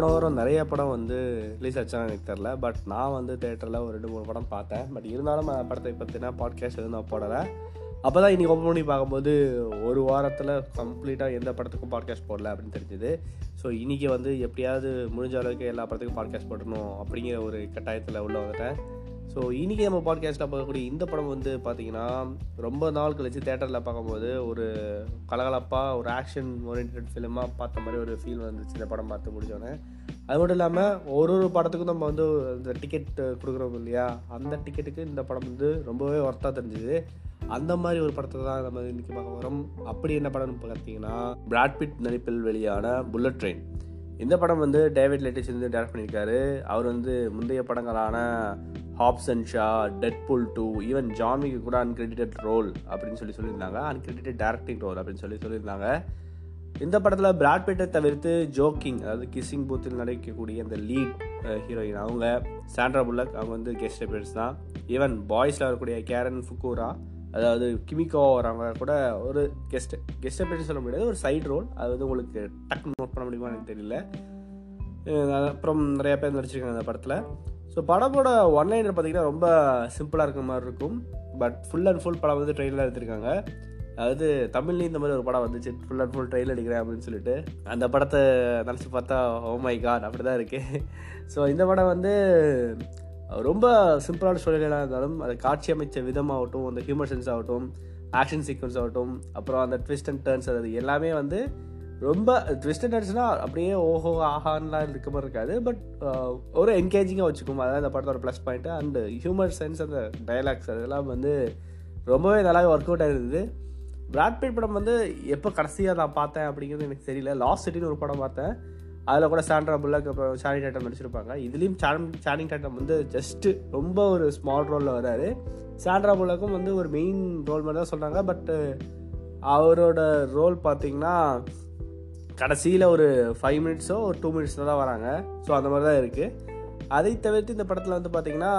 போன வாரம் நிறைய படம் வந்து ரிலீஸ் ஆச்சான்னு எனக்கு தெரில பட் நான் வந்து தேட்டரில் ஒரு ரெண்டு மூணு படம் பார்த்தேன். பட் இருந்தாலும் படத்தை பற்றினா பாட்காஸ்ட் எதுவும் நான் போடலை. அப்போ தான் இன்றைக்கி ஓப்பன் பண்ணி பார்க்கும்போது ஒரு வாரத்தில் கம்ப்ளீட்டாக எந்த படத்துக்கும் பாட்காஸ்ட் போடல அப்படின்னு தெரிஞ்சுது. ஸோ இன்றைக்கி வந்து எப்படியாவது முடிஞ்ச அளவுக்கு எல்லா படத்துக்கும் பாட்காஸ்ட் போடணும் அப்படிங்கிற ஒரு கட்டாயத்தில் உள்ள வந்துட்டேன். ஸோ இன்றைக்கி நம்ம பாட்காஸ்ட்டில் பார்க்கக்கூடிய இந்த படம் வந்து பார்த்திங்கன்னா ரொம்ப நாள் கழித்து தேட்டரில் பார்க்கும்போது ஒரு கலகலப்பாக ஒரு ஆக்ஷன் ஓரியன்ட் ஃபிலிமாக பார்த்த மாதிரி ஒரு ஃபீல் வந்துச்சு இந்த படம் பார்த்து முடிச்சோன்னே அது மட்டும் இல்லாமல் ஒரு ஒரு படத்துக்கும் நம்ம வந்து இந்த டிக்கெட் கொடுக்குறோம் இல்லையா? அந்த டிக்கெட்டுக்கு இந்த படம் வந்து ரொம்பவே ஒர்த்தாக தெரிஞ்சுது. அந்த மாதிரி ஒரு படத்தை தான் நம்ம இன்றைக்கி பார்க்க வரோம் அப்படி என்ன படம்னு பார்த்தீங்கன்னா பிராட்பிட் நடிப்பில் வெளியான புல்லட் ட்ரெயின் இந்த படம் வந்து டேவிட் லேட்டிஸ் வந்து டேரக்ட் பண்ணியிருக்காரு. அவர் வந்து முந்தைய படங்களான Hobbs and Shaw Deadpool two even ஜான்விக்கு கூட அன்கிரெடிட்டட் ரோல் அப்படின்னு சொல்லி சொல்லியிருந்தாங்க. அன்கிரெடிட்டட் டேரக்டிங் ரோல் அப்படின்னு சொல்லி சொல்லியிருந்தாங்க. இந்த படத்தில் பிராட்பேட்டை தவிர்த்து ஜோக்கிங் அதாவது கிஸ்ஸிங் பூத்தில் நடிக்கக்கூடிய அந்த லீட் ஹீரோயின் அவங்க சாண்ட்ரா புல்லக் அவங்க வந்து கெஸ்ட் அப்பியர்ஸ் தான். ஈவன் பாய்ஸில் வரக்கூடிய கேரன் ஃபுக்கூரா அதாவது கிமிக்கோ வரவங்க கூட ஒரு கெஸ்ட் கெஸ்ட் அப்படின்னு சொல்ல முடியாது. ஒரு சைட் ரோல் அது வந்து உங்களுக்கு டக்கு நோட் பண்ண முடியுமா எனக்கு தெரியல. அப்புறம் நிறைய பேர் நடிச்சிருக்காங்க அந்த படத்தில். ஸோ படமோட ஒன்லைனர் பார்த்தீங்கன்னா ரொம்ப சிம்பிளாக இருக்கிற மாதிரி இருக்கும். பட் ஃபுல் அண்ட் ஃபுல் படம் வந்து ட்ரெயினில் எடுத்திருக்காங்க. அதாவது தமிழ்லேயும் இந்த மாதிரி ஒரு படம் வந்துச்சு. ஃபுல் அண்ட் ஃபுல் ட்ரெயில் அடிக்கிறேன் அப்படின்னு சொல்லிட்டு. அந்த படத்தை நினச்சி பார்த்தா oh ஓ மை காட் அப்படி தான் இருக்குது ஸோ இந்த படம் வந்து ரொம்ப சிம்பிளான ஸ்டோரிகளாக இருந்தாலும் அதை காட்சி அமைச்ச விதமாகட்டும் அந்த ஹியூமர் சென்ஸ் ஆகட்டும் ஆக்ஷன் சீக்வன்ஸ் ஆகட்டும் அப்புறம் அந்த ட்விஸ்ட் அண்ட் டர்ன்ஸ் அது எல்லாமே வந்து ரொம்ப ட்விஸ்ட் அண்ட் டர்ன்ஸ்னால் அப்படியே ஓஹோ ஆஹான்லாம் இருக்க மாதிரி இருக்காது. பட் ஒரு என்கேஜிங்காக வச்சுக்கும் அதான் இந்த படத்தோட plus point and humour sense அந்த டைலாக்ஸ் அதெல்லாம் வந்து ரொம்பவே நல்லாவே ஒர்க் அவுட் ஆயிருந்தது. பிராட்பேட் படம் வந்து எப்போ கடைசியாக நான் பார்த்தேன் அப்படிங்கிறது எனக்கு தெரியல. லாஸ்ட் சிட்டின்னு ஒரு படம் பார்த்தேன். அதில் கூட சாண்ட்ரா புல்லக் அப்புறம் சானிங் டேட்டம் நடிச்சிருப்பாங்க. இதுலேயும் சான் சானிங் டேட்டம் வந்து ஜஸ்ட்டு ரொம்ப ஒரு ஸ்மால் ரோலில் வராரு. சாண்ட்ரா புல்லாக்கும் வந்து ஒரு மெயின் ரோல் மாதிரி தான் சொல்கிறாங்க பட்டு அவரோட ரோல் பார்த்தீங்கன்னா கடைசியில் ஒரு ஃபைவ் மினிட்ஸோ ஒரு டூ மினிட்ஸில் தான் வராங்க. ஸோ அந்த மாதிரி தான் இருக்குது அதை தவிர்த்து இந்த படத்தில் வந்து பார்த்திங்கன்னா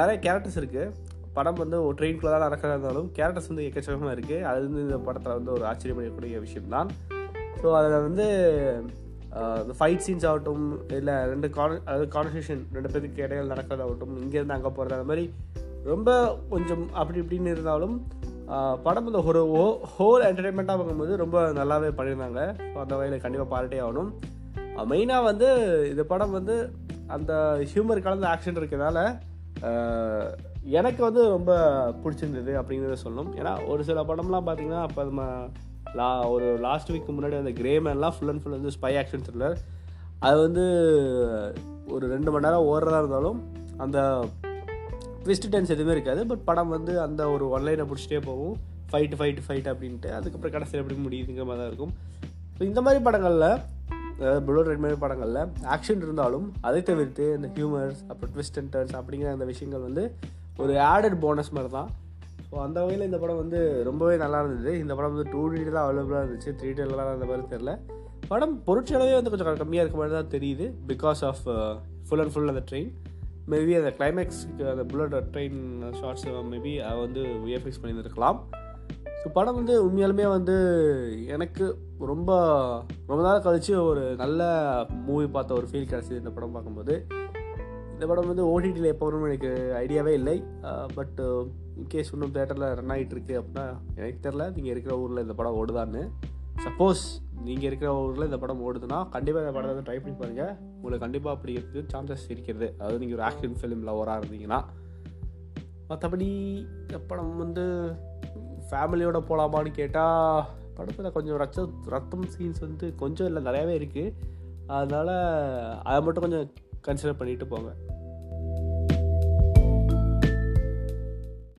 நிறைய கேரக்டர்ஸ் இருக்குது படம் வந்து ஒரு ட்ரெயின்குள்ளே தான் நடக்கிறதா இருந்தாலும் கேரக்டர்ஸ் வந்து எக்கச்சக்கமாக இருக்குது அது வந்து இந்த படத்தில் வந்து ஒரு ஆச்சரியப்படக்கூடிய விஷயம் தான் ஸோ அதில் வந்து இந்த ஃபைட் சீன்ஸ் ஆகட்டும் இல்லை ரெண்டு கான் அதாவது கான்வர்சேஷன் ரெண்டு பேருக்கு இடையில நடக்கிறதாகட்டும் இங்கேருந்து அங்கே போகிறது அந்த மாதிரி ரொம்ப கொஞ்சம் அப்படி இப்படின்னு இருந்தாலும் படம் இந்த ஒரு ஹோ ஹோல் என்டர்டைன்மெண்ட்டாக பார்க்கும்போது ரொம்ப நல்லாவே பண்ணியிருந்தாங்க. ஸோ அந்த வகையில் கண்டிப்பாக பாராட்டே ஆகணும். மெயினாக வந்து இந்த படம் வந்து அந்த ஹியூமர் கலந்த ஆக்ஷன் இருக்கிறதால எனக்கு வந்து ரொம்ப பிடிச்சிருந்தது அப்படிங்கிறத சொல்லணும். ஏன்னா ஒரு சில படம்லாம் பார்த்திங்கன்னா அப்போ நம்ம லா ஒரு லாஸ்ட் வீக் முன்னாடி அந்த கிரேமேன்லாம் ஃபுல் அண்ட் ஃபுல் வந்து ஸ்பை ஆக்ஷன் த்ரில்லர் அது வந்து ஒரு ரெண்டு மணி நேரம் ஓடுறதா இருந்தாலும் அந்த ட்விஸ்ட் டென்ஸ் எதுவுமே இருக்காது. பட் படம் வந்து அந்த ஒரு ஒன்லைனை பிடிச்சிட்டே போகும். ஃபைட்டு ஃபைட்டு ஃபைட் அப்படின்ட்டு. அதுக்கப்புறம் கடைசியில் எப்படி முடியுதுங்கிற மாதிரி தான் இருக்கும். ஸோ இந்த மாதிரி படங்களில் புல்லட் ரெட் மாதிரி படங்களில் ஆக்ஷன் இருந்தாலும் அதை தவிர்த்து இந்த ஹியூமர்ஸ் அப்புறம் ட்விஸ்ட் அண்ட் டர்ன்ஸ் அப்படிங்கிற அந்த விஷயங்கள் வந்து ஒரு ஆடட் போனஸ் மாதிரி தான். ஸோ அந்த வகையில் இந்த படம் வந்து ரொம்பவே நல்லா இருந்தது. இந்த படம் வந்து டூ டி தான் அவைலபிளாக இருந்துச்சு. த்ரீ டிலாம் அந்த மாதிரி தெரில படம் பொருட்செலவே வந்து கொஞ்சம் கம்மியாக இருக்க மாதிரி தான் தெரியுது. Because of full and full அந்த ட்ரெயின் மேபி அந்த கிளைமேக்ஸ்க்கு அந்த புல்லட் ட்ரெயின் ஷார்ட்ஸ் மேபி அதை வந்து விஎஃப்எக்ஸ் பண்ணியிருந்துருக்கலாம். ஸோ படம் வந்து உண்மையாலுமே வந்து எனக்கு ரொம்ப ரொம்ப நாள் கழித்து ஒரு நல்ல மூவி பார்த்த ஒரு ஃபீல் கிடச்சிது இந்த படம் பார்க்கும்போது. இந்த படம் வந்து ஓடிடியில் எப்போ வரும்னு எனக்கு ஐடியாவே இல்லை. பட் இன்கேஸ் இன்னும் தேட்டரில் ரன் ஆகிட்டு இருக்கு அப்படின்னா எனக்கு தெரில நீங்கள் இருக்கிற ஊரில் இந்த படம் ஓடுதான்னு. சப்போஸ் நீங்கள் இருக்கிற ஊரில் இந்த படம் ஓடுதுன்னா கண்டிப்பாக இந்த படத்தை வந்து ட்ரை பண்ணி பாருங்கள் உங்களுக்கு கண்டிப்பாக அப்படி இருக்குது சான்சஸ் இருக்கிறது. அதாவது நீங்கள் ஒரு ஆக்ஷன் ஃபிலிம் லவராக இருந்தீங்கன்னா. மற்றபடி இந்த படம் வந்து ஃபேமிலியோட போகலாமான்னு கேட்டால் படத்தில் கொஞ்சம் ரச்ச ரத்தம் சீன்ஸ் வந்து கொஞ்சம் இல்லை நிறையாவே இருக்குது அதனால் அதை மட்டும் கொஞ்சம் கன்சிடர் பண்ணிட்டு போங்க.